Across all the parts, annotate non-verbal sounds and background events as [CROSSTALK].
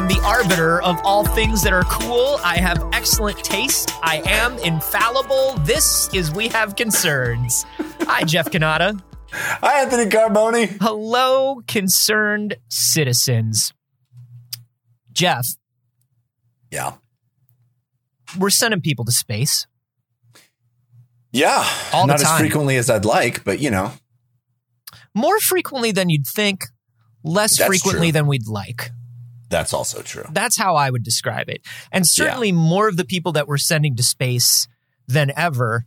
am the arbiter of all things that are cool. I have excellent taste. I am infallible. This is We Have Concerns. Hi, Jeff Cannata. Hi, Anthony Carboni. Hello, concerned citizens. Jeff, Yeah. we're sending people to space. Yeah. All the Not as frequently as I'd like, but you know, More frequently than you'd think, less That's frequently true. than we'd like. That's also true. That's how I would describe it. And certainly more of the people that we're sending to space than ever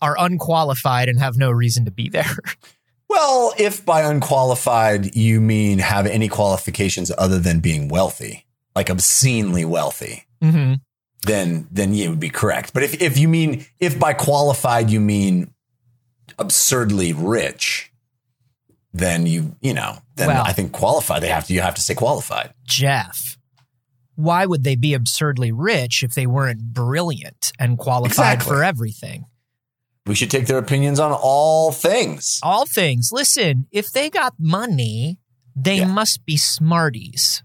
are unqualified and have no reason to be there. [LAUGHS] Well, if by unqualified you mean have any qualifications other than being wealthy, like obscenely wealthy, mm-hmm. then then yeah, it would be correct. But if if you mean if by qualified you mean absurdly rich, then you you know then Well- I think qualified they have to you have to say qualified. Jeff, why would they be absurdly rich if they weren't brilliant and qualified Exactly. for everything? We should take their opinions on all things. All things. Listen, if they got money, they Yeah. must be smarties.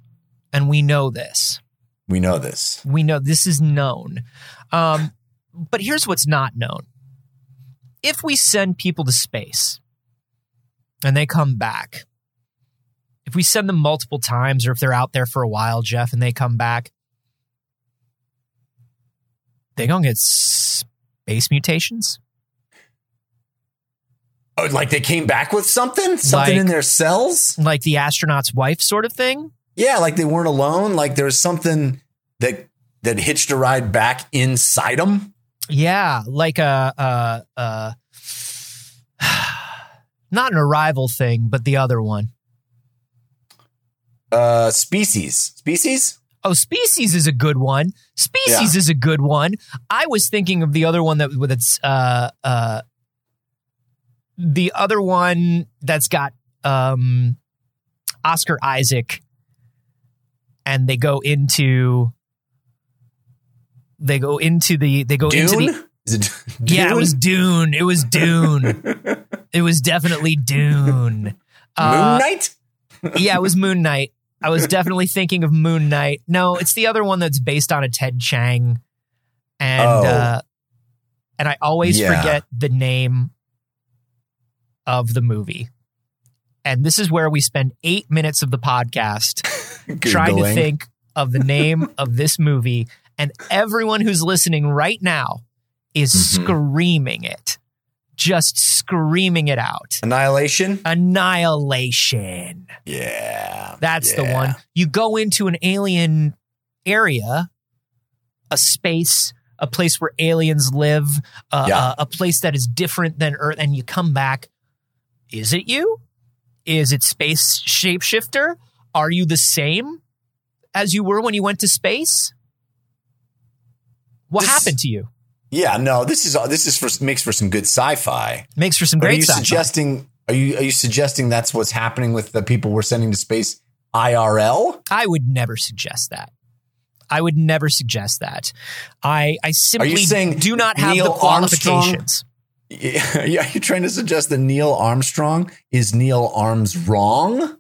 And we know this. We know this. We know this is known. Um, but here's what's not known. If we send people to space and they come back, if we send them multiple times or if they're out there for a while, Jeff, and they come back, they gonna get space mutations? Oh, like they came back with something? Something Like- in their cells? Like the astronaut's wife sort of thing? Yeah, like they weren't alone. Like there was something that that hitched a ride back inside them. Yeah, like a, a, a not an arrival thing, but the other one. Uh, species, species. Oh, species is a good one. Species Yeah. is a good one. I was thinking of the other one that with its uh uh the other one that's got um Oscar Isaac and they go into they go into the they go into the Is it [LAUGHS] Yeah, it was Dune. It was Dune. [LAUGHS] it was definitely Dune. Moon Uh, Knight. yeah, it was Moon Knight. I was definitely thinking of Moon Knight. No, it's the other one that's based on a Ted Chiang, and Oh. uh, and I always Yeah. forget the name of the movie. And this is where we spend eight minutes of the podcast [LAUGHS] trying to think of the name of this movie, and everyone who's listening right now is Mhm. screaming it, just screaming it out. Annihilation. Annihilation. Yeah, That's the one. You go into an alien area, a space, a place where aliens live, uh, Yeah. a place that is different than Earth, and you come back. Is it you? Is it space shapeshifter? Are you the same as you were when you went to space? What This- happened to you? Yeah, no, this is uh, this is for makes for some good sci-fi. Makes for some But are you sci-fi. suggesting? Are you are you suggesting that's what's happening with the people we're sending to space IRL? I would never suggest that. I would never suggest that. I I simply saying do not have Neil the qualifications. [LAUGHS] Yeah, Are you trying to suggest that Neil Armstrong is Neil Arms wrong?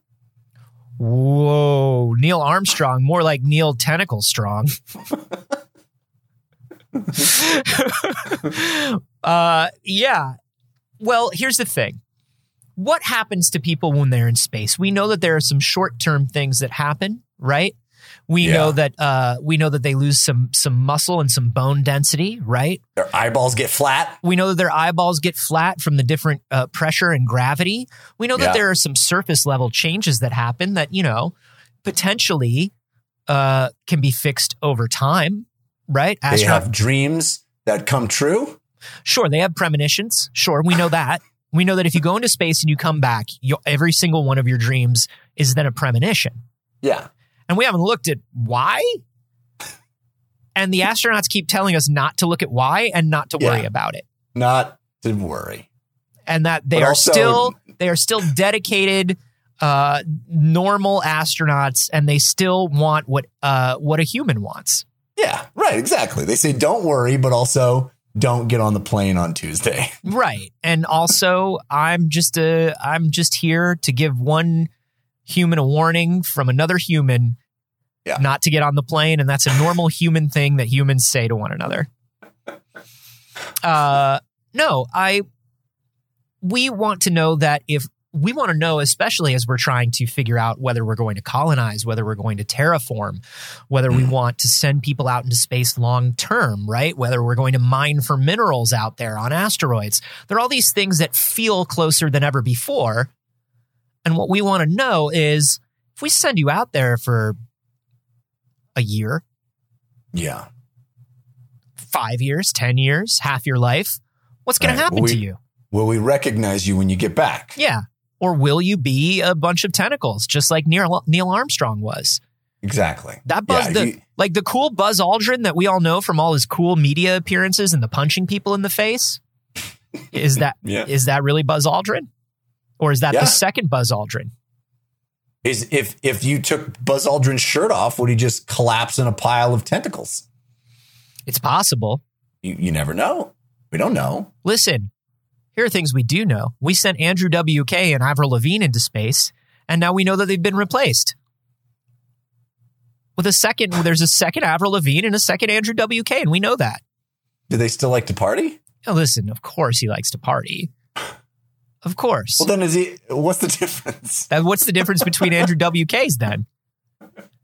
Whoa, Neil Armstrong, more like Neil Tentacle Strong. [LAUGHS] [LAUGHS] uh, yeah. Well, here's the thing. What happens to people when they're in space? We know that there are some short-term things that happen, right? We Yeah. know that uh, we know that they lose some some muscle and some bone density, right? Their eyeballs get flat. We know that their eyeballs get flat from the different uh, pressure and gravity. We know that there are some surface level changes that happen that, you know, potentially uh, can be fixed over time, right? They have dreams that come true. sure, they have premonitions. Sure, we know that. We know that if you go into space and you come back, you, every single one of your dreams is then a premonition. Yeah. And we haven't looked at why. And the astronauts keep telling us not to look at why and not to worry Yeah. about it. Not to worry. and that they But are also- still they are still dedicated uh normal astronauts and they still want what uh what a human wants Yeah, right, exactly. They say don't worry, but also don't get on the plane on Tuesday. [LAUGHS] right and also i'm just a i'm just here to give one human a warning from another human Yeah. not to get on the plane, and that's a normal human thing that humans say to one another. Uh, no, I. We want to know that if we want to know, especially as we're trying to figure out whether we're going to colonize, whether we're going to terraform, whether we mm-hmm. want to send people out into space long term, right? Whether we're going to mine for minerals out there on asteroids. There are all these things that feel closer than ever before. And what we want to know is if we send you out there for a year, Yeah. five years, 10 years, half your life, what's going Right. to happen Well, we- to you? Will we recognize you when you get back? Yeah. Or will you be a bunch of tentacles, just like Neil, Neil Armstrong was? Exactly. That Buzz, Yeah, the, you- like the cool Buzz Aldrin that we all know from all his cool media appearances and the punching people in the face. Is that [LAUGHS] is Yeah. that really Buzz Aldrin, or is that Yeah. the second Buzz Aldrin? Is if if you took Buzz Aldrin's shirt off, would he just collapse in a pile of tentacles? It's possible. You, you never know. We don't know. Listen, here are things we do know. We sent Andrew WK and Avril Lavigne into space, and now we know that they've been replaced. With a second, there's a second Avril Lavigne and a second Andrew WK, and we know that. Do they still like to party? Now, listen, of course he likes to party. Of course. Well, then is he? What's the [LAUGHS] difference? That, what's the difference between Andrew [LAUGHS] WKs then?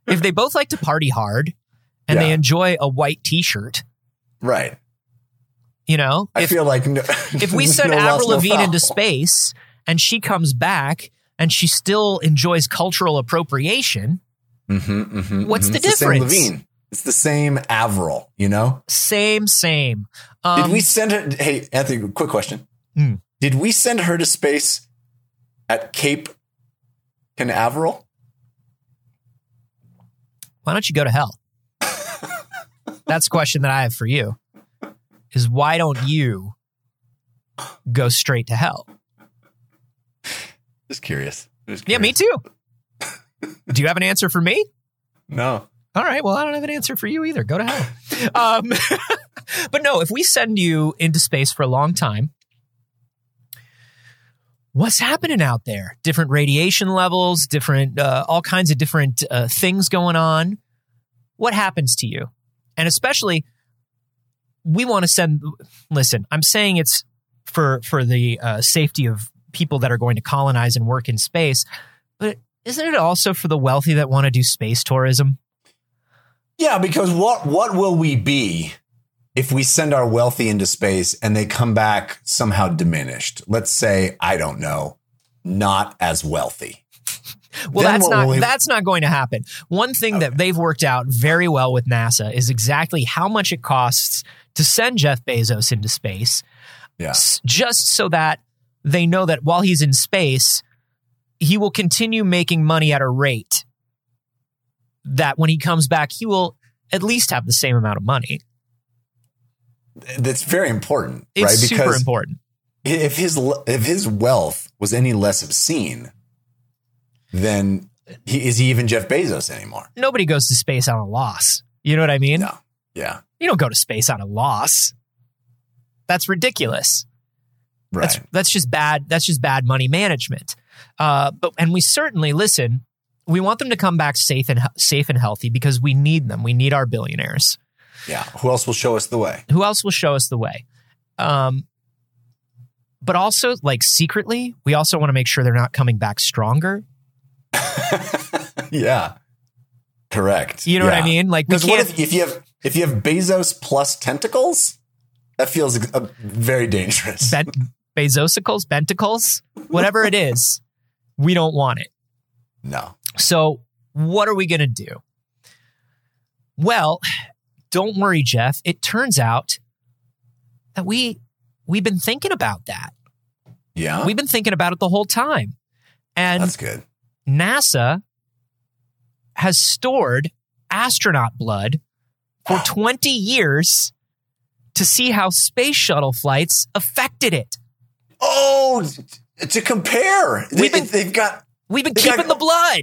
If they both like to party hard and they enjoy a white T-shirt, Right. You know, I if feel like no, [LAUGHS] if we [LAUGHS] send no Avril no Lavigne foul. into space and she comes back and she still enjoys cultural appropriation, Mhm, mhm, What's mhm. the It's same difference? Lavigne. It's the same Avril. You know. same, same. Um, Did we send her? Hey, Anthony. Quick question. Hmm. Did we send her to space at Cape Canaveral? why don't you go to hell? [LAUGHS] That's a question that I have for you. Is why don't you go straight to hell? Just curious. Just Yeah, me too. Do you have an answer for me? No. All right. Well, I don't have an answer for you either. Go to hell. [LAUGHS] Um, [LAUGHS] but no, if we send you into space for a long time, what's happening out there? Different radiation levels, different, uh, all kinds of different uh, things going on. What happens to you? And especially, we want to send. Listen, I'm saying it's for for the uh, safety of people that are going to colonize and work in space, but isn't it also for the wealthy that want to do space tourism? Yeah, because what what will we be if we send our wealthy into space and they come back somehow diminished? Let's say I don't know, not as wealthy. [LAUGHS] Well, Then that's not we- that's not going to happen. One thing that they've worked out very well with NASA is exactly how much it costs to send Jeff Bezos into space, Yeah. s- just so that they know that while he's in space, he will continue making money at a rate that when he comes back, he will at least have the same amount of money. That's very important, It's right? super Because important. if his if his wealth was any less obscene, then he, is he even Jeff Bezos anymore? Nobody goes to space on a loss. You know what I mean? No. Yeah. You don't go to space on a loss. That's ridiculous. Right. That's that's just bad. That's just bad money management. Uh, but and we certainly listen. We want them to come back safe and safe and healthy because we need them. We need our billionaires. yeah. Who else will show us the way? Who else will show us the way? Um, but also, like secretly, we also want to make sure they're not coming back stronger. [LAUGHS] yeah. Correct. You know what I mean? Like Because what if, if you have if you have Bezos plus tentacles? That feels uh, very dangerous. bent, Bezosicles, benticles, whatever it is, we don't want it. no. So, what are we going to do? Well, don't worry, Jeff. It turns out that we we've been thinking about that. Yeah. We've been thinking about it the whole time. And That's good. NASA has stored astronaut blood for 20 years to see how space shuttle flights affected it. Oh, to compare, We've been- they've got We've been keeping got- the blood.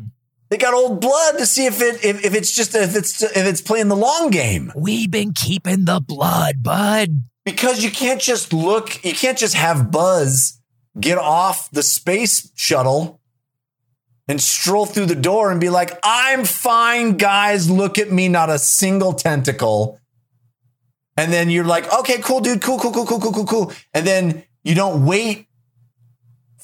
they got old blood to see if it if, if it's just if it's if it's playing the long game We've been keeping the blood, bud. because you can't just look you can't just have Buzz get off the space shuttle and stroll through the door and be like, I'm fine, guys. Look at me, not a single tentacle. And then you're like, okay, cool, dude, cool, cool, cool, cool, cool, cool, cool. And then you don't wait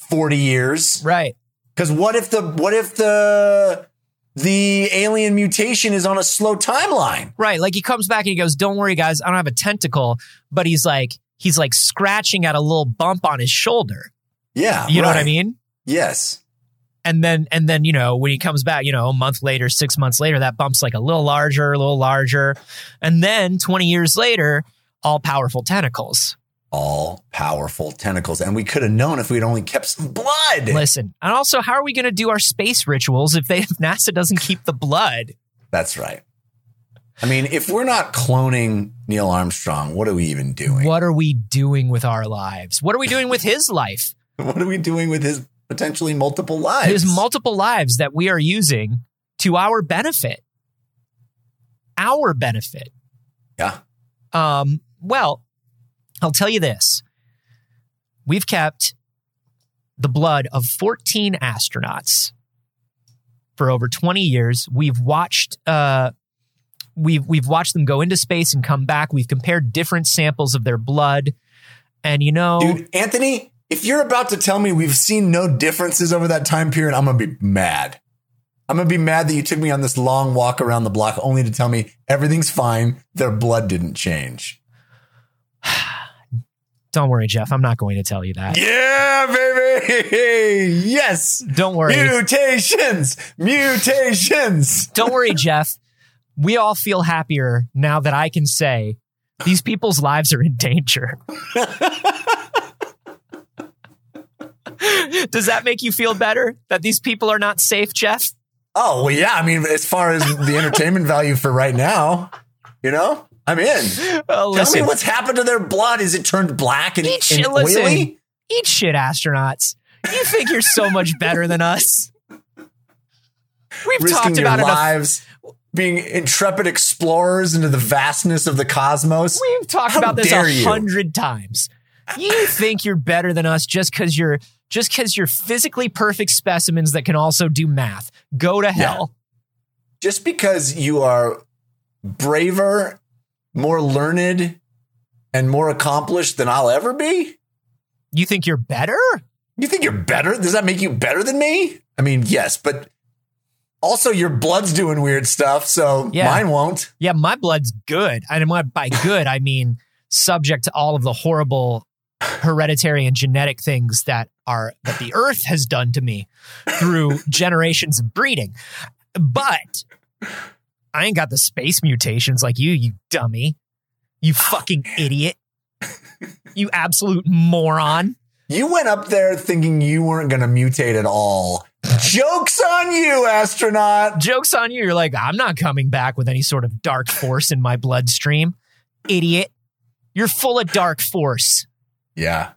40 years. Right. Because what if the what if the the alien mutation is on a slow timeline? Right. Like he comes back and he goes, Don't worry, guys, I don't have a tentacle, but he's like he's like scratching at a little bump on his shoulder. Yeah. You know what I mean? Yes. And then and then you know when he comes back you know a month later six months later that bump's like a little larger a little larger and then 20 years later all powerful tentacles All powerful tentacles. And we could have known if we'd only kept some blood. listen and also how are we going to do our space rituals if they if nasa doesn't keep the blood That's right. I mean, if we're not cloning Neil Armstrong, what are we even doing? what are we doing with our lives what are we doing with his life [LAUGHS] What are we doing with his potentially multiple lives? his multiple lives that we are using to our benefit our benefit yeah. Um, well, I'll tell you this. We've kept the blood of 14 astronauts for over 20 years. We've watched uh we've we've watched them go into space and come back. We've compared different samples of their blood. And you know, Dude, Anthony, if you're about to tell me we've seen no differences over that time period, I'm going to be mad. I'm going to be mad that you took me on this long walk around the block only to tell me everything's fine. Their blood didn't change. [SIGHS] don't worry, Jeff. I'm not going to tell you that. Yeah, baby. [LAUGHS] Yes. Don't worry. Mutations. Mutations. Don't worry, Jeff. We all feel happier now that I can say these people's lives are in danger. [LAUGHS] Does that make you feel better that these people are not safe, Jeff? Oh, well, yeah. I mean, as far as the entertainment value for right now, you know, I'm in. Tell listen, me what's happened to their blood. Is it turned black and, eat and shit. oily? Listen, eat shit, astronauts. You think you're so much better than us? We've Risking talked about lives, being intrepid explorers into the vastness of the cosmos. We've talked How about this a hundred times. You think you're better than us just because you're just because you're physically perfect specimens that can also do math. Go to hell. Just because you are braver, more learned, and more accomplished than I'll ever be, You think you're better? you think you're better? Does that make you better than me? I mean, yes, but also your blood's doing weird stuff, so Yeah. mine won't. Yeah, my blood's good. And by good, I mean subject to all of the horrible hereditary and genetic things that are that the earth has done to me through [LAUGHS] generations of breeding. But I ain't got the space mutations like you, you dummy. You fucking idiot. You absolute moron. You went up there thinking you weren't going to mutate at all. Joke's on you, astronaut. Joke's on you. You're like, I'm not coming back with any sort of dark force in my bloodstream. Idiot. You're full of dark force. Yeah.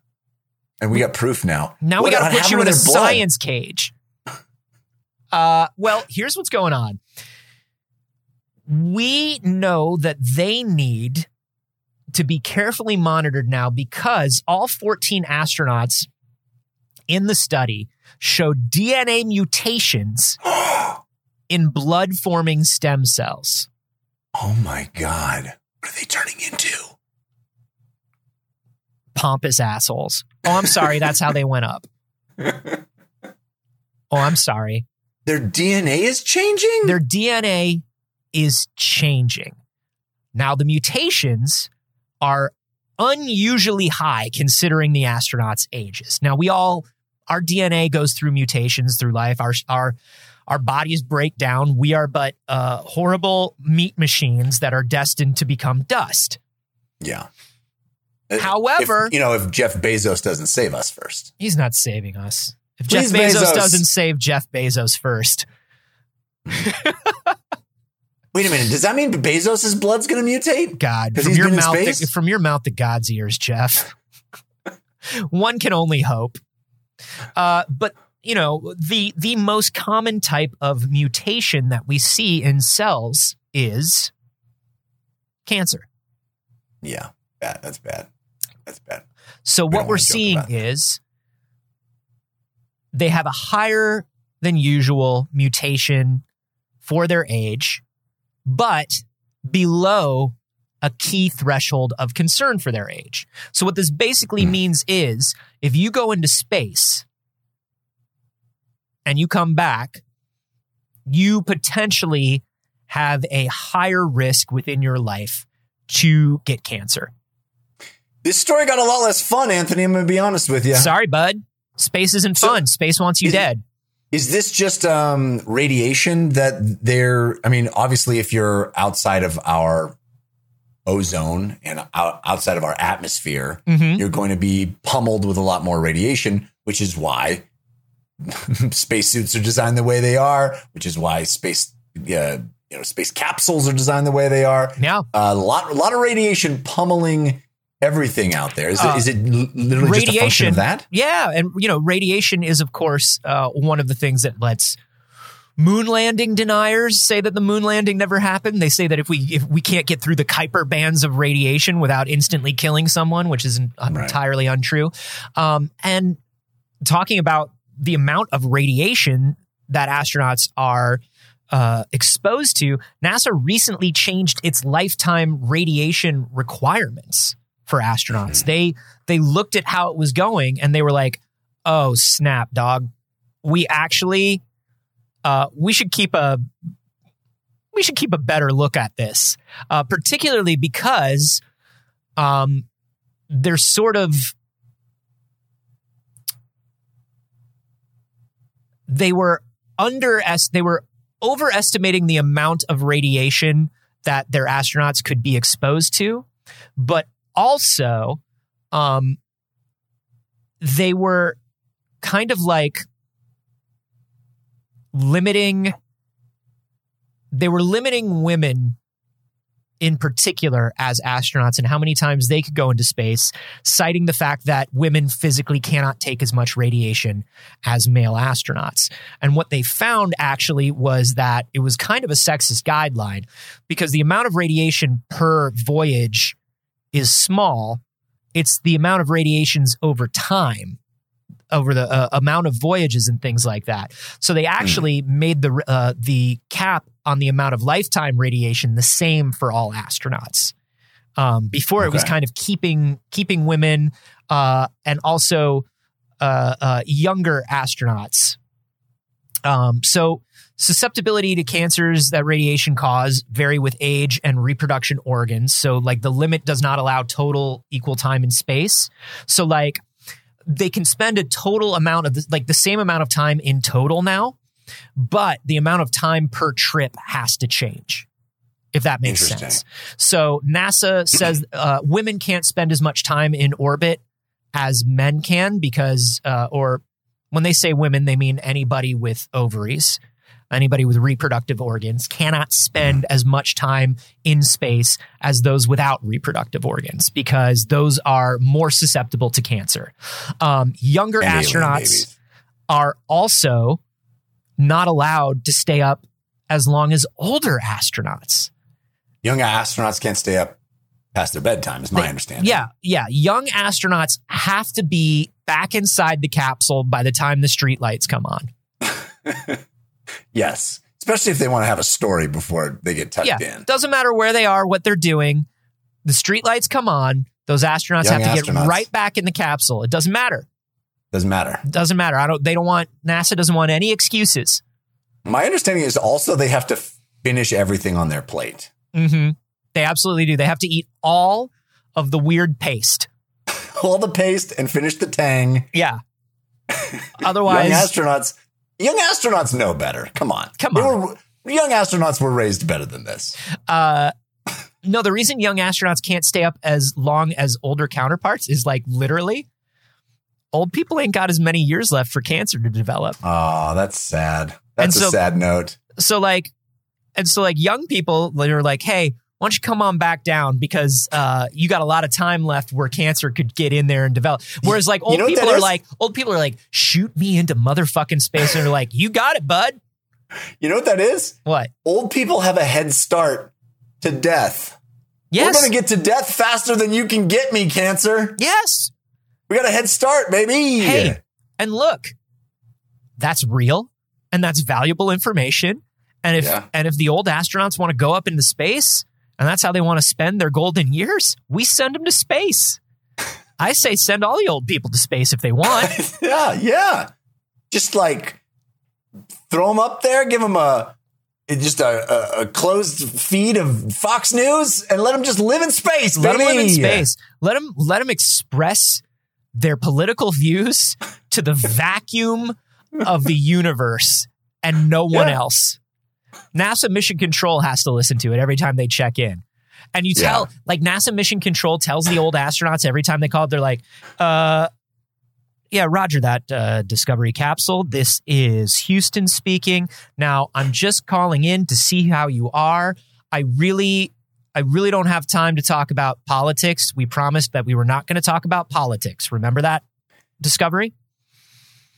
And we got proof now. Now we got to put you in a blood? science cage. [LAUGHS] Uh, well, here's what's going on. We know that they need to be carefully monitored now because all 14 astronauts in the study showed DNA mutations [GASPS] in blood forming stem cells. Oh my God. What are they turning into? Pompous assholes. Oh, I'm sorry. That's how they went up. Oh, I'm sorry. Their DNA is changing? their DNA is changing. Now, the mutations are unusually high considering the astronauts' ages. Now, we all, our DNA goes through mutations through life. Our, our, our bodies break down. We are but uh, horrible meat machines that are destined to become dust. yeah. Uh, However- if, you know, if Jeff Bezos doesn't save us first. He's not saving us. If Jeff Bezos, Bezos. doesn't save Jeff Bezos first, Wait a minute. Does that mean Bezos' blood's going to mutate? God, from your mouth, to, from your mouth to God's ears, Jeff. [LAUGHS] One can only hope. Uh, but you know, the the most common type of mutation that we see in cells is cancer. Yeah. Bad. That's bad. That's bad. So We what we're seeing is they have a higher than usual mutation for their age, but below a key threshold of concern for their age. So, what this basically Hmm. means is if you go into space and you come back, you potentially have a higher risk within your life to get cancer. This story got a lot less fun, Anthony. I'm going to be honest with you. Sorry, bud. Space isn't So- fun. Space wants you Is- dead. Is this just um, radiation that they're? I mean, obviously, if you're outside of our ozone and out, outside of our atmosphere, Mhm. you're going to be pummeled with a lot more radiation, which is why [LAUGHS] spacesuits are designed the way they are, which is why space, uh, you know, space capsules are designed the way they are. Yeah. A lot, a lot of radiation pummeling everything out there. Is Uh, it, is it literally just a function radiation. of that? Yeah, and you know, radiation is of course uh, one of the things that lets moon landing deniers say that the moon landing never happened. They say that if we if we can't get through the Kuiper bands of radiation without instantly killing someone, which is Right. entirely untrue. Um, and talking about the amount of radiation that astronauts are uh, exposed to, NASA recently changed its lifetime radiation requirements for astronauts. They they looked at how it was going and they were like, "Oh snap, dog! We actually uh, we should keep a we should keep a better look at this, uh, particularly because um, there's sort of they were under they were overestimating the amount of radiation that their astronauts could be exposed to, but also um, they were kind of like limiting they were limiting women in particular as astronauts and how many times they could go into space citing the fact that women physically cannot take as much radiation as male astronauts. And what they found actually was that it was kind of a sexist guideline because the amount of radiation per voyage is small it's the amount of radiations over time over the uh, amount of voyages and things like that. So they actually made the uh, the cap on the amount of lifetime radiation the same for all astronauts. Um, before it was kind of keeping keeping women uh, and also uh, uh, younger astronauts. Um, so susceptibility to cancers that radiation cause vary with age and reproduction organs. So like the limit does not allow total equal time in space. So like they can spend a total amount of the, like the same amount of time in total now, but the amount of time per trip has to change. If that makes sense. So NASA says [CLEARS THROAT] uh, women can't spend as much time in orbit as men can because, uh, or when they say women, they mean anybody with ovaries, anybody with reproductive organs cannot spend as much time in space as those without reproductive organs because those are more susceptible to cancer. Um, younger And astronauts are also not allowed to stay up as long as older astronauts. Young astronauts can't stay up past their bedtime, is my They- understanding. Yeah, yeah. Young astronauts have to be back inside the capsule by the time the street lights come on. [LAUGHS] Yes. Especially if they want to have a story before they get tucked in. yeah, in. doesn't matter where they are, what they're doing. The streetlights come on. Those astronauts Young have to astronauts. get right back in the capsule. It doesn't matter. Doesn't matter. It doesn't matter. I don't. They don't want NASA doesn't want any excuses. My understanding is also they have to finish everything on their plate. hmm They absolutely do. They have to eat all of the weird paste. [LAUGHS] All the paste and finish the tang. Yeah. young Otherwise, astronauts, young astronauts know better. Come on. Come on. were- young astronauts were raised better than this. uh, no. The reason young astronauts can't stay up as long as older counterparts is like literally, old people ain't got as many years left for cancer to develop. Oh, that's sad. That's so- a sad note. so like and so like young people that are like hey why don't you come on back down because uh, you got a lot of time left where cancer could get in there and develop whereas like old know people are is? like old people are like shoot me into motherfucking space and they're like you got it bud You know what that is? what Old people have a head start to death. yes We're going to get to death faster than you can get me, cancer. yes We got a head start, baby. Hey. and look that's real and that's valuable information. And if Yeah. and if the old astronauts want to go up into space, and that's how they want to spend their golden years, we send them to space. I say send all the old people to space if they want. [LAUGHS] yeah, yeah. Just like throw them up there, give them a just a, a, a closed feed of Fox News, and let them just live in space. let them live in space. Let them let them express their political views to the vacuum of the universe and no one Yeah. else. NASA Mission Control has to listen to it every time they check in. And you tell, like NASA Mission Control tells the old astronauts every time they call, they're like, uh, yeah, Roger that, uh, Discovery capsule. This is Houston speaking. Now, I'm just calling in to see how you are. I really, I really don't have time to talk about politics. We promised that we were not going to talk about politics. Remember that, Discovery?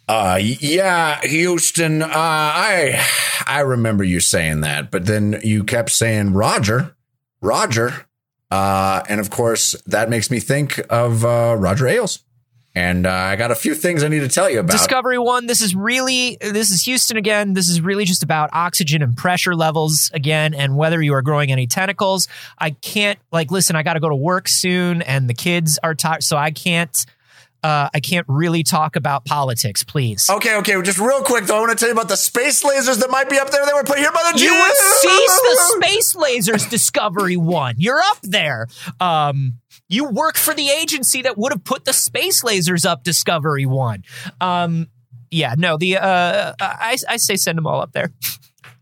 Uh, yeah, Houston. Uh, I I remember you saying that, but then you kept saying Roger, Roger, uh, and of course that makes me think of uh, Roger Ailes. And uh, I got a few things I need to tell you about. Discovery One, this is really, this is Houston again. This is really just about oxygen and pressure levels again, and whether you are growing any tentacles. I can't, like, listen, I got to go to work soon, and the kids are tired, so I can't, uh, I can't really talk about politics, please. Okay, okay. Just real quick, though, I want to tell you about the space lasers that might be up there that were put here by the You would cease the [LAUGHS] space lasers, Discovery One. You're up there. Um, you work for the agency that would have put the space lasers up, Discovery One. Um, yeah, no, the uh, I, I say send them all up there.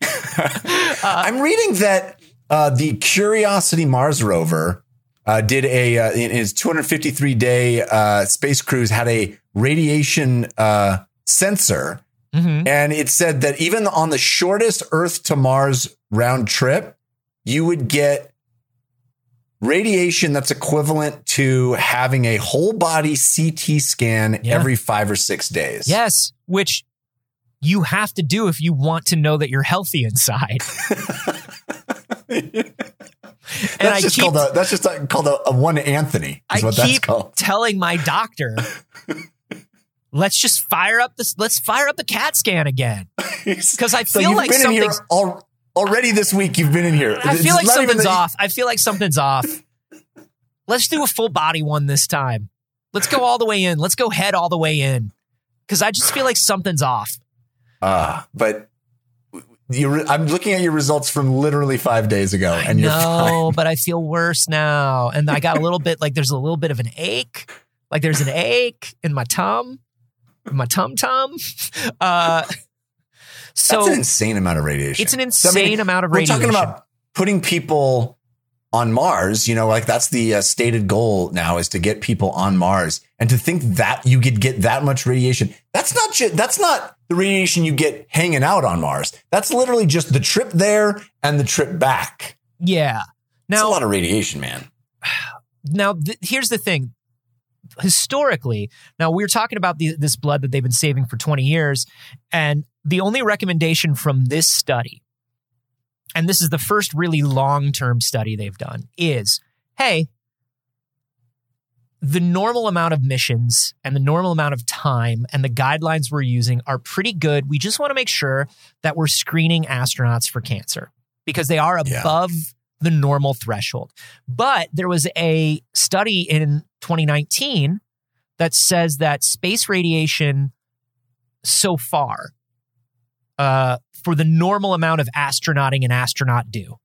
[LAUGHS] I'm reading that uh, the Curiosity Mars rover uh, did a uh, in his 253 day uh, space cruise had a radiation uh, sensor, hmm and it said that even on the shortest Earth to Mars round trip, you would get radiation that's equivalent to having a whole body CT scan Yeah. every five or six days. Yes, which you have to do if you want to know that you're healthy inside. [LAUGHS] [LAUGHS] and that's I just keep called a that's just a, called a, a one Anthony. I Is what that's keep [LAUGHS] telling my doctor, let's just fire up this. Let's fire up the CAT scan again because [LAUGHS] I feel you've like been in here something's. al- already this week. You've been in here. I It's feel like something's off. I feel like something's off. Let's do a full body one this time. Let's go all the way in. Let's go head all the way in because I just feel like something's off. Uh, but you I'm looking at your results from literally five days ago, and you're fine. no, but I feel worse now, and I got a little bit like there's a little bit of an ache, like there's an ache in my tum, my tum tum. [LAUGHS] Uh, so That's an insane amount of radiation. it's an So, I mean, insane amount of radiation. We're talking about putting people on Mars. You know, like that's the uh, stated goal now is to get people on Mars, and to think that you could get that much radiation. That's not ju- that's not the radiation you get hanging out on Mars. That's literally just the trip there and the trip back. yeah. That's a lot of radiation, man. [SIGHS] now th- here's the thing. Historically, now we're talking about the, this blood that they've been saving for 20 years, and the only recommendation from this study, and this is the first really long term study they've done, is hey, the normal amount of missions and the normal amount of time and the guidelines we're using are pretty good. We just want to make sure that we're screening astronauts for cancer because they are Yeah. above the normal threshold. But there was a study in 2019 that says that space radiation so far, uh, for the normal amount of astronauting an astronaut do,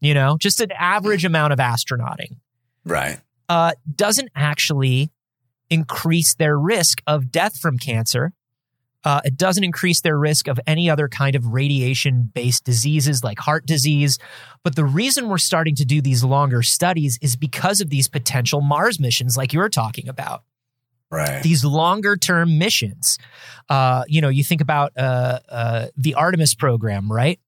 you know, just an average amount of astronauting, Right. Uh, doesn't actually increase their risk of death from cancer. Uh, it doesn't increase their risk of any other kind of radiation based diseases like heart disease. But the reason we're starting to do these longer studies is because of these potential Mars missions, like you were talking about Right. these longer term missions. Uh, you know, you think about uh, uh, the Artemis program, right?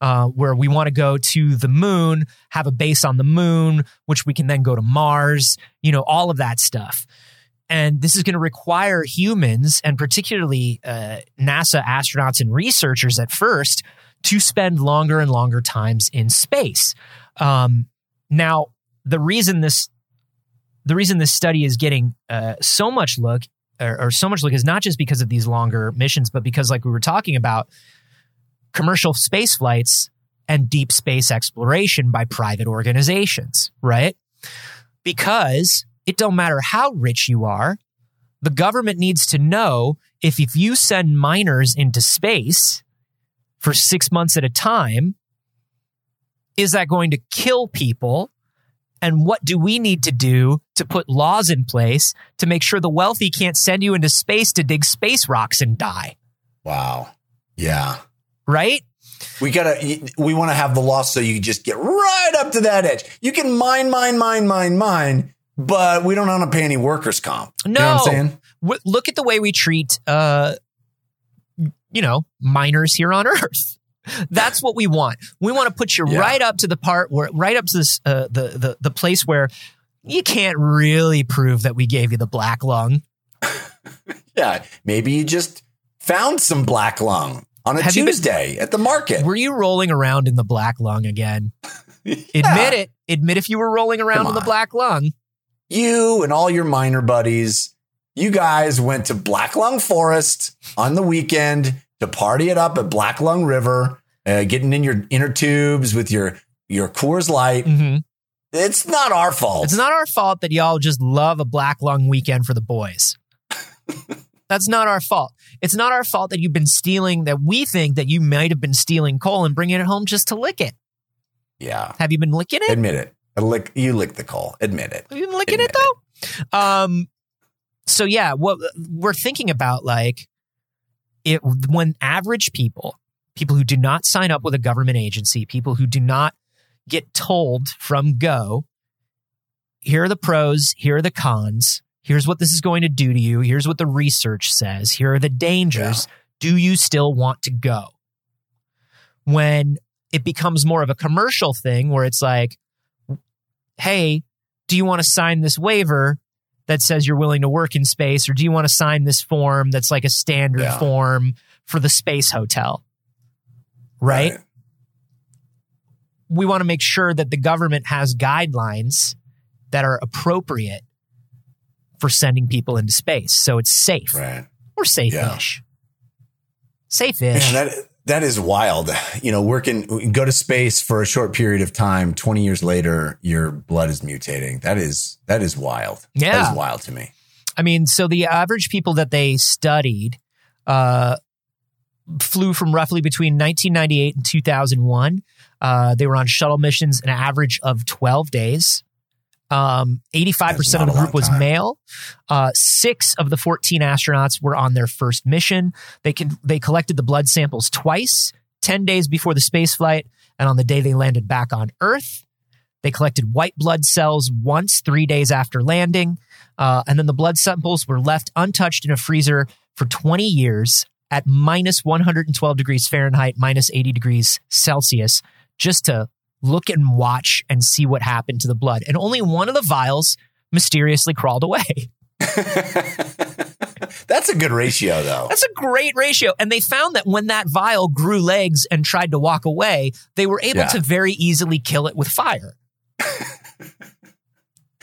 Uh, where we want to go to the moon, have a base on the moon, which we can then go to Mars, you know, all of that stuff. And this is going to require humans and particularly uh, NASA astronauts and researchers at first to spend longer and longer times in space. Um, now, the reason this the reason this study is getting uh, so much look or, or so much look is not just because of these longer missions, but because, like we were talking about, commercial space flights and deep space exploration by private organizations, right? Because it don't matter how rich you are, the government needs to know if if you send miners into space for six months at a time, is that going to kill people? And what do we need to do to put laws in place to make sure the wealthy can't send you into space to dig space rocks and die? Wow. Yeah. Right? We gotta. We want to have the law so you just get right up to that edge. You can mine, mine, mine, mine, mine, but we don't want to pay any workers' comp. No. You know I'm saying? W- look at the way we treat, uh, you know, miners here on [LAUGHS] Earth. That's what we want. We want to put you Yeah. right up to the part where, right up to this, uh, the the the place where you can't really prove that we gave you the black lung. [LAUGHS] Yeah. Maybe you just found some black lung on a Have you been- Tuesday at the market. Were you rolling around in the black lung again? [LAUGHS] Admit it. Admit if you were rolling around in the black lung. you and all your miner buddies, you guys went to Black Lung Forest on the weekend to party it up at Black Lung River, uh, getting in your inner tubes with your your Coors Light. hmm It's not our fault. It's not our fault that y'all just love a black lung weekend for the boys. [LAUGHS] That's not our fault. It's not our fault that you've been stealing, that we think that you might have been stealing coal and bringing it home just to lick it. Yeah, Have you been licking it? admit it. Lick, you lick the coal. Admit it. Have you been licking Admit it though? Um, so yeah, what we're thinking about, like, it when average people, people who do not sign up with a government agency, people who do not get told from go, here are the pros, here are the cons, here's what this is going to do to you, here's what the research says, here are the dangers. Do you still want to go? When it becomes more of a commercial thing where it's like, hey, do you want to sign this waiver that says you're willing to work in space, or do you want to sign this form that's like a standard Yeah. form for the space hotel? Right? We want to make sure that the government has guidelines that are appropriate for sending people into space. So it's safe Right. or safe-ish. Safe-ish. Man, that that is wild. You know, working go to space for a short period of time. Twenty years later, your blood is mutating. That is that is wild. Yeah. that is wild to me. I mean, so the average people that they studied uh, flew from roughly between 1998 and 2001. Uh, they were on shuttle missions an average of 12 days. Um, 85% of the group was time. male. Uh, six of the 14 astronauts were on their first mission. They can, they collected the blood samples twice, 10 days before the space flight and on the day they landed back on Earth. They collected white blood cells once, three days after landing. Uh, and then the blood samples were left untouched in a freezer for 20 years at minus 112 degrees Fahrenheit, minus 80 degrees Celsius, just to look and watch and see what happened to the blood. And only one of the vials mysteriously crawled away. [LAUGHS] That's a good ratio, though. That's a great ratio. And they found that when that vial grew legs and tried to walk away, they were able Yeah. to very easily kill it with fire. [LAUGHS]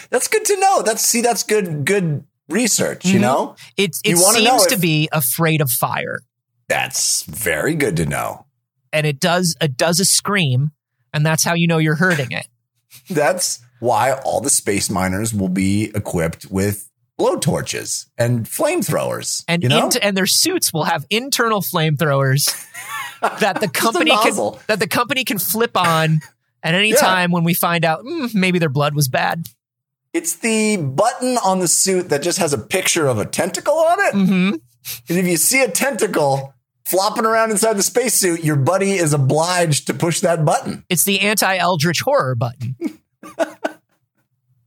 That's good to know. That's see, that's good good research. You Mhm. know, It, it seems to be afraid of fire. that's very good to know. And it does it does a scream, and that's how you know you're hurting it. [LAUGHS] That's why all the space miners will be equipped with blow torches and flamethrowers. And you know, int- and their suits will have internal flamethrowers [LAUGHS] that the company can that the company can flip on at any Yeah. time when we find out mm, maybe their blood was bad. it's the button on the suit that just has a picture of a tentacle on it. hmm And if you see a tentacle flopping around inside the spacesuit, your buddy is obliged to push that button. It's the anti-eldritch horror button.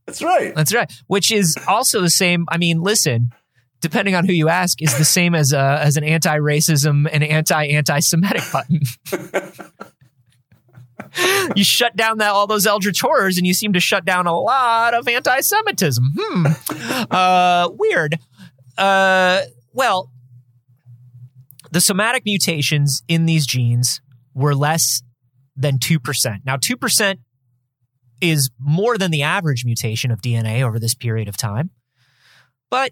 That's right. That's right. Which is also the same. I mean, listen, depending on who you ask, is the same as a as an anti-racism and anti-anti-Semitic button. [LAUGHS] you shut down that all those eldritch horrors, and you seem to shut down a lot of anti-Semitism. Hmm. Uh, weird. Uh, well, the somatic mutations in these genes were less than two percent. Now, two percent is more than the average mutation of DNA over this period of time. But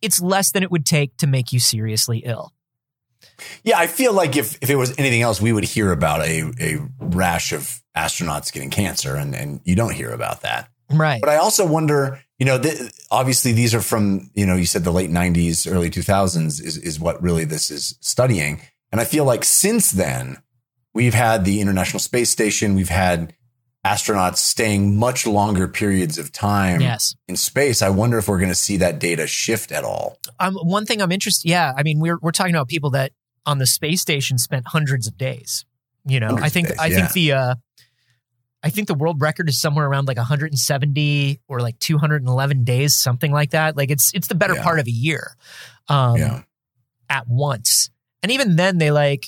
it's less than it would take to make you seriously ill. Yeah, I feel like if, if it was anything else, we would hear about a, a rash of astronauts getting cancer, and, and you don't hear about that. Right. But I also wonder, you know, th- obviously these are from, you know, you said the late 90s, early 2000s is, is what really this is studying. And I feel like since then, we've had the International Space Station, we've had astronauts staying much longer periods of time yes. in space. I wonder if we're going to see that data shift at all. Um, one thing I'm interested, yeah, I mean, we're we're talking about people that on the space station spent hundreds of days. You know, Hundreds I think days, I yeah. think the uh, I think the world record is somewhere around like 170 or like 211 days, something like that. Like it's it's the better Yeah. part of a year, um, yeah. at once. And even then, they like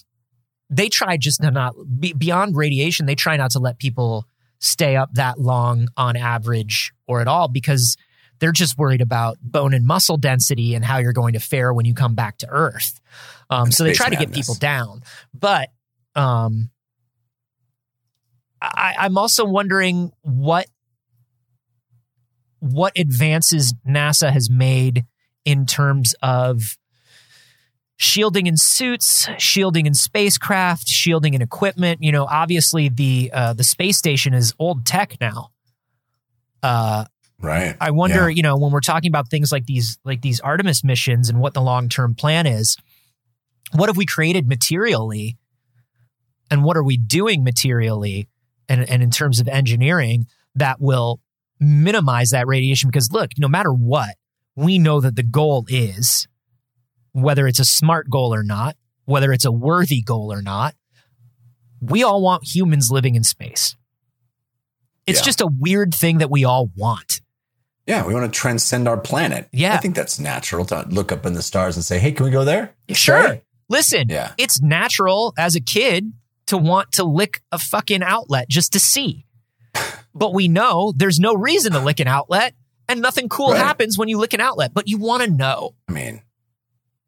they try just to not be, beyond radiation. They try not to let people stay up that long on average or at all because they're just worried about bone and muscle density and how you're going to fare when you come back to Earth. Um, so they try to get people down, but um, I, I'm also wondering what what advances NASA has made in terms of shielding in suits, shielding in spacecraft, shielding in equipment. You know, obviously the uh, the space station is old tech now. Uh, Right. I wonder, Yeah. you know, when we're talking about things like these like these Artemis missions and what the long term plan is, what have we created materially, and what are we doing materially, and and in terms of engineering that will minimize that radiation? Because look, no matter what, we know that the goal is whether it's a smart goal or not, whether it's a worthy goal or not, we all want humans living in space. It's Yeah. just a weird thing that we all want. Yeah, we want to transcend our planet. Yeah. I think that's natural to look up in the stars and say, "Hey, can we go there?" Sure. Right? Listen, Yeah. it's natural as a kid to want to lick a fucking outlet just to see. But we know there's no reason to lick an outlet and nothing cool Right. happens when you lick an outlet, but you want to know. I mean,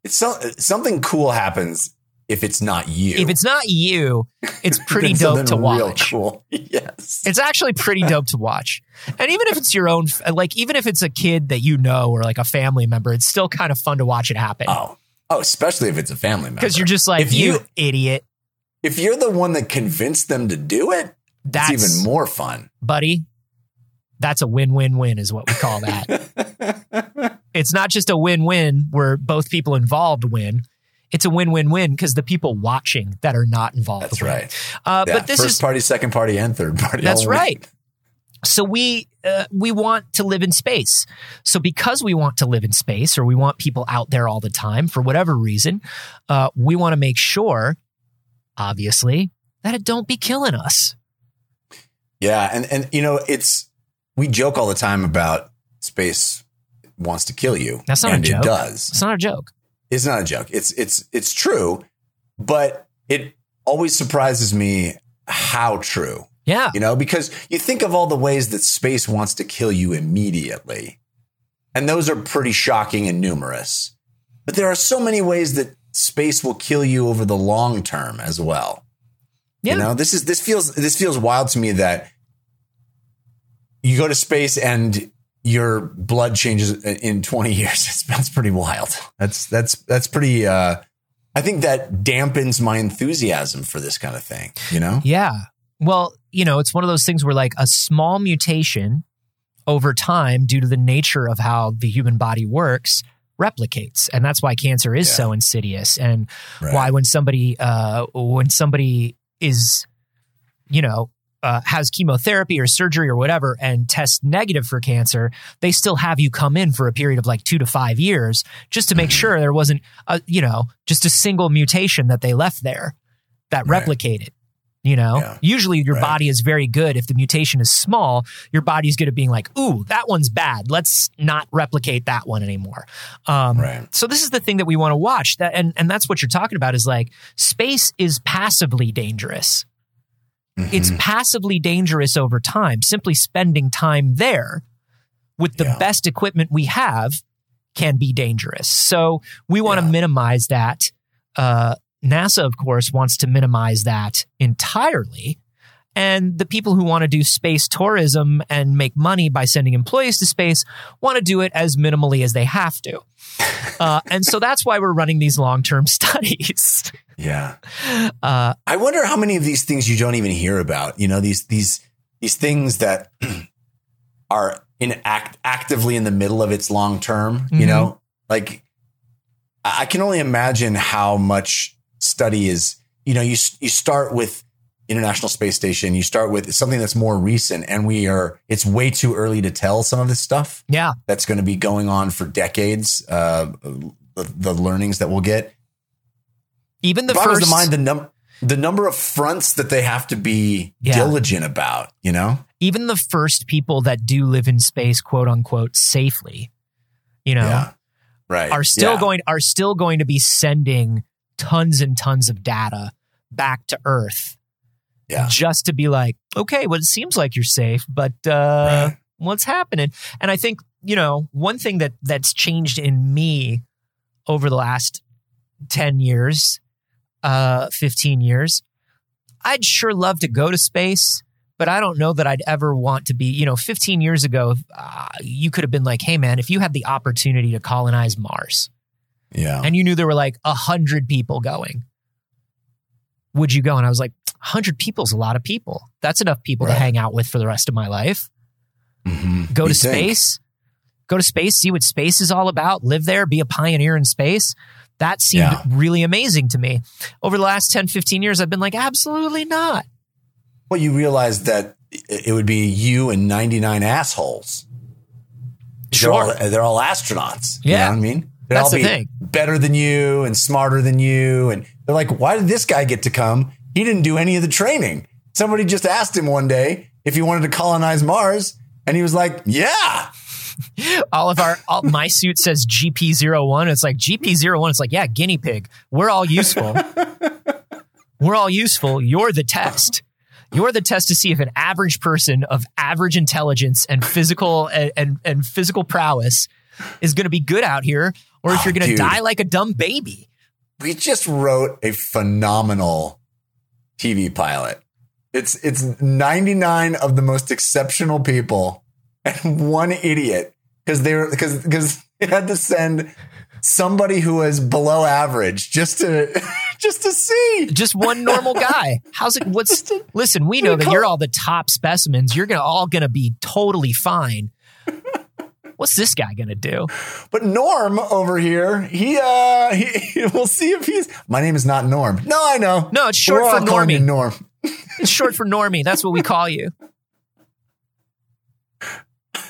it's so, something cool happens if it's not you. If it's not you, it's [LAUGHS] pretty dope to watch. Cool. [LAUGHS] Yes. It's actually pretty dope to watch. And even if it's your own, like, even if it's a kid that you know or like a family member, it's still kind of fun to watch it happen. oh, oh, especially if it's a family member. Because you're just like, If you, you- idiot. If you're the one that convinced them to do it, That's it's even more fun. buddy. That's a win win win, is what we call that. [LAUGHS] it's not just a win win where both people involved win. It's a win win win because the people watching that are not involved. That's win. right. Uh, Yeah, but this first is party, second party, and third party. That's win. right. so we uh, we want to live in space. So because we want to live in space, or we want people out there all the time for whatever reason, uh, we want to make sure, obviously, that it don't be killing us. Yeah, and and you know, it's we joke all the time about space wants to kill you. That's not a joke. It does. It's not a joke. It's not a joke. It's it's it's true, but it always surprises me how true. Yeah. You know, because you think of all the ways that space wants to kill you immediately. And those are pretty shocking and numerous. But there are so many ways that space will kill you over the long term as well. Yeah. You know, this is this feels this feels wild to me that you go to space and your blood changes in 20 years. [LAUGHS] That's, that's pretty wild. That's that's that's pretty uh I think that dampens my enthusiasm for this kind of thing, you know? Yeah. Well, you know, it's one of those things where like a small mutation over time, due to the nature of how the human body works, replicates. And that's why cancer is Yeah. so insidious. And Right. why when somebody uh when somebody is, you know, uh, has chemotherapy or surgery or whatever and tests negative for cancer, they still have you come in for a period of like two to five years just to make Mm-hmm. sure there wasn't, a, you know, just a single mutation that they left there that Right. replicated. You know, Yeah. usually your Right. body is very good. If the mutation is small, your body's good at being like, ooh, that one's bad. Let's not replicate that one anymore. Um, Right. So this is the thing that we want to watch. That and and that's what you're talking about is like space is passively dangerous. It's Mhm. passively dangerous over time. Simply spending time there with the Yeah. best equipment we have can be dangerous. So we want to Yeah. minimize that. Uh, NASA, of course, wants to minimize that entirely. And the people who want to do space tourism and make money by sending employees to space want to do it as minimally as they have to. [LAUGHS] Uh, and so that's why we're running these long term [LAUGHS] studies. Yeah. Uh, I wonder how many of these things you don't even hear about. You know, these these these things that [CLEARS THROAT] are in act actively in the middle of its long term. You Mhm. know, like I can only imagine how much study is. You know, you you start with International Space Station. You start with something that's more recent, and we are. It's way too early to tell some of this stuff yeah. that's going to be going on for decades. Uh, the, the learnings that we'll get. Even the first. the mind the num the number of fronts that they have to be Yeah. diligent about. You know, even the first people that do live in space, quote unquote, safely, you know, yeah, right, are still Yeah. going are still going to be sending tons and tons of data back to Earth. Yeah. Just to be like, okay, well, it seems like you're safe, but uh Right. what's happening? And I think, you know, one thing that that's changed in me over the last 10 years, uh 15 years, I'd sure love to go to space, but I don't know that I'd ever want to be, you know, 15 years ago, uh, you could have been like, hey, man, if you had the opportunity to colonize Mars Yeah, and you knew there were like a 100 people going, would you go? And I was like, 100 people is a lot of people. That's enough people Right. to hang out with for the rest of my life. Mhm. Go to You'd think. space, go to space, see what space is all about, live there, be a pioneer in space. That seemed Yeah. really amazing to me. Over the last 10, 15 years, I've been like, absolutely not. Well, you realize that it would be you and ninety nine assholes. They're Sure. all, they're all astronauts. You Yeah. know what I mean? They'd That's the be thing. better than you and smarter than you. And they're like, why did this guy get to come? He didn't do any of the training. Somebody just asked him one day if he wanted to colonize Mars. And he was like, yeah. [LAUGHS] all of our all, my suit says GP01. It's like GP01. It's like, yeah, guinea pig. We're all useful. [LAUGHS] We're all useful. You're the test. You're the test to see if an average person of average intelligence and physical and, and, and physical prowess is going to be good out here, or if Oh, you're going to die like a dumb baby. we just wrote a phenomenal TV pilot. It's it's 99 of the most exceptional people and one idiot because they were because because they had to send somebody who was below average just to [LAUGHS] just to see. Just one normal [LAUGHS] guy. How's it? What's listen? We know that you're all the top specimens. You're gonna all gonna be totally fine. What's this guy gonna do? But Norm over here, he uh he, [LAUGHS] we'll see if he's my name is not Norm. No, I know. No, it's short We're for all calling you Normie. Norm. [LAUGHS] It's short for Normie. That's what we call you.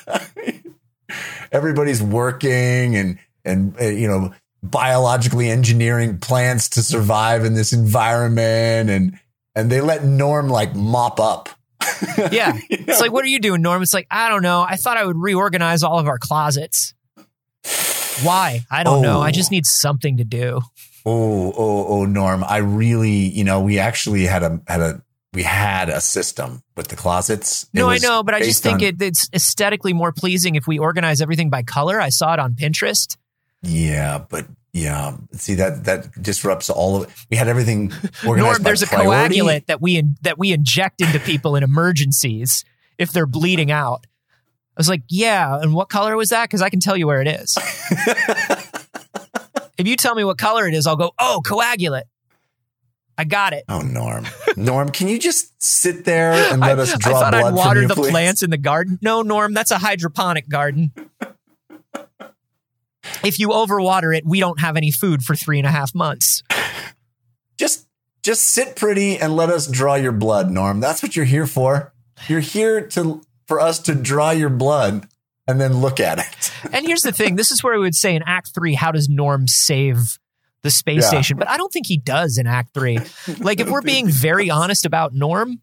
[LAUGHS] everybody's working and and uh, you know biologically engineering plants to survive in this environment and and they let Norm like mop up. [LAUGHS] Yeah. You It's like, what are you doing, Norm? It's like, I don't know. I thought I would reorganize all of our closets. Why? I don't know. I Oh. just need something to do. oh oh oh Norm, I really you know we actually had a had a we had a system with the closets. It No, I know, but I just think on- it, it's aesthetically more pleasing if we organize everything by color. I saw it on Pinterest. Yeah, but yeah, see that that disrupts all of. it. We had everything [LAUGHS] organized. Norm, there's a priority. coagulant that we that we inject into people in emergencies if they're bleeding out. I was like, yeah, and what color was that? Because I can tell you where it is. [LAUGHS] if you tell me what color it is, I'll go, oh, coagulant. I got it. Oh, Norm. Norm, can you just sit there and [LAUGHS] let I, us I draw thought blood I'd water the plants in the garden. No, Norm, that's a hydroponic garden. If you overwater it, we don't have any food for three and a half months. Just, just sit pretty and let us draw your blood, Norm. That's what you're here for. You're here to for us to draw your blood and then look at it. [LAUGHS] And here's the thing this is where we would say in Act Three, how does Norm save the space Yeah. station? But I don't think he does in Act Three. Like, if we're being very honest about Norm,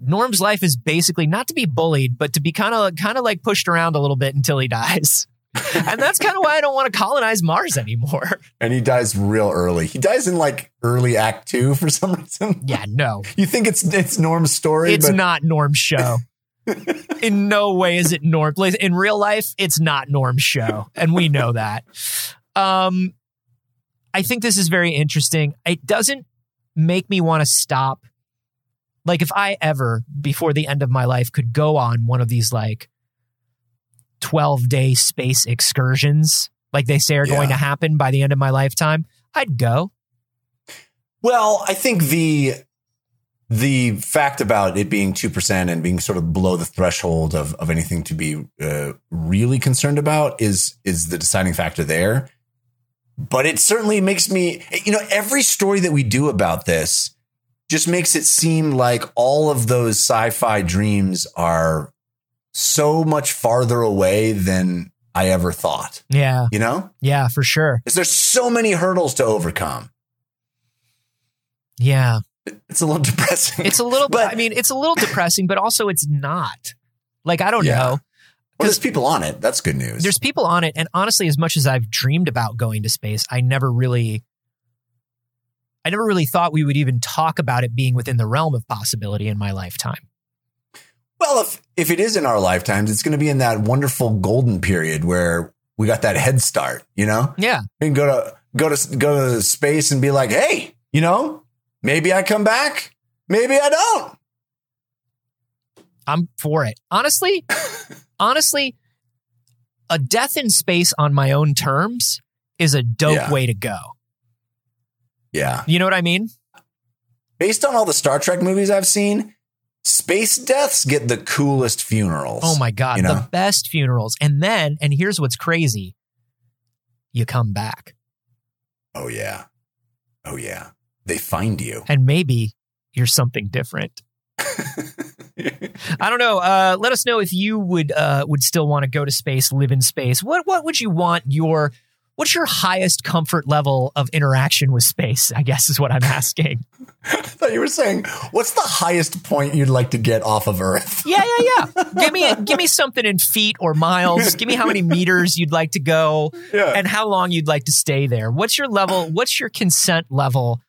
Norm's life is basically not to be bullied, but to be kind of kind of like pushed around a little bit until he dies. [LAUGHS] and that's kind of why I don't want to colonize Mars anymore. And he dies real early. He dies in like early Act Two for some reason. Yeah, no. You think it's it's Norm's story, It's but not Norm's show. [LAUGHS] In no way is it Norm. In real life, it's not Norm's show, and we know that. Um, I think this is very interesting. It doesn't make me want to stop. Like if I ever before the end of my life could go on one of these like 12 day space excursions like they say are going to happen by the end of my lifetime, I'd go. Well, I think the the fact about it being two percent and being sort of below the threshold of of anything to be uh, really concerned about is is the deciding factor there. But it certainly makes me, you know, every story that we do about this just makes it seem like all of those sci-fi dreams are so much farther away than I ever thought. Yeah. You know, Yeah, for sure. because there's so many hurdles to overcome. Yeah. It's a little [LAUGHS] depressing. It's a little But- I mean, it's a little depressing, but also it's not. Like I don't Yeah. know. Well, there's people on it. That's good news. There's people on it and honestly as much as I've dreamed about going to space, I never really I never really thought we would even talk about it being within the realm of possibility in my lifetime. Well, if if it is in our lifetimes, it's going to be in that wonderful golden period where we got that head start. You know, Yeah. we can go to go to go to space and be like, hey, you know, maybe I come back, maybe I don't. I'm for it. Honestly, [LAUGHS] honestly, a death in space on my own terms is a dope Yeah. way to go. Yeah, You know what I mean? based on all the Star Trek movies I've seen, space deaths get the coolest funerals. Oh my God, You know? the best funerals. And then, and here's what's crazy you come back, Oh yeah, oh yeah. They find you. and maybe you're something different. [LAUGHS] I don't know. Uh, let us know if you would uh, would still want to go to space, live in space. What what would you want your what's your highest comfort level of interaction with space? I guess is what I'm [LAUGHS] asking. I thought you were saying, what's the highest point you'd like to get off of Earth? Yeah, yeah, yeah. [LAUGHS] Give me give me something in feet or miles. Give me how many [LAUGHS] meters you'd like to go Yeah. and how long you'd like to stay there. What's your level? What's your consent level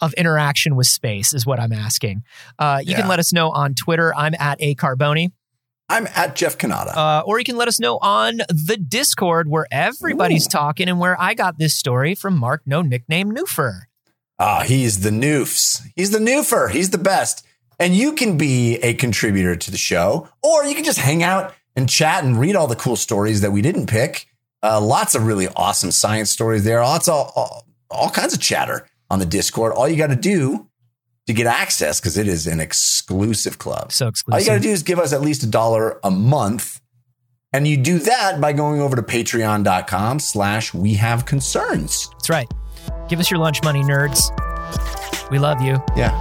of interaction with space? Is what I'm asking. Uh, you can let us know on Twitter. I'm at a carboni, I'm at Jeff Cannata. uh, or you can let us know on the Discord where everybody's talking and where I got this story from Mark, no nickname Newfer. Ah, he's the noofs. He's the noofer. He's the best. And you can be a contributor to the show, or you can just hang out and chat and read all the cool stories that we didn't pick. Uh, lots of really awesome science stories there. Lots of all, all kinds of chatter on the Discord. All you got to do to get access, because it is an exclusive club. So exclusive. All you got to do is give us at least a dollar a month. And you do that by going over to patreon.com slash we have concerns. That's right. Give us your lunch money, nerds. We love you. Yeah.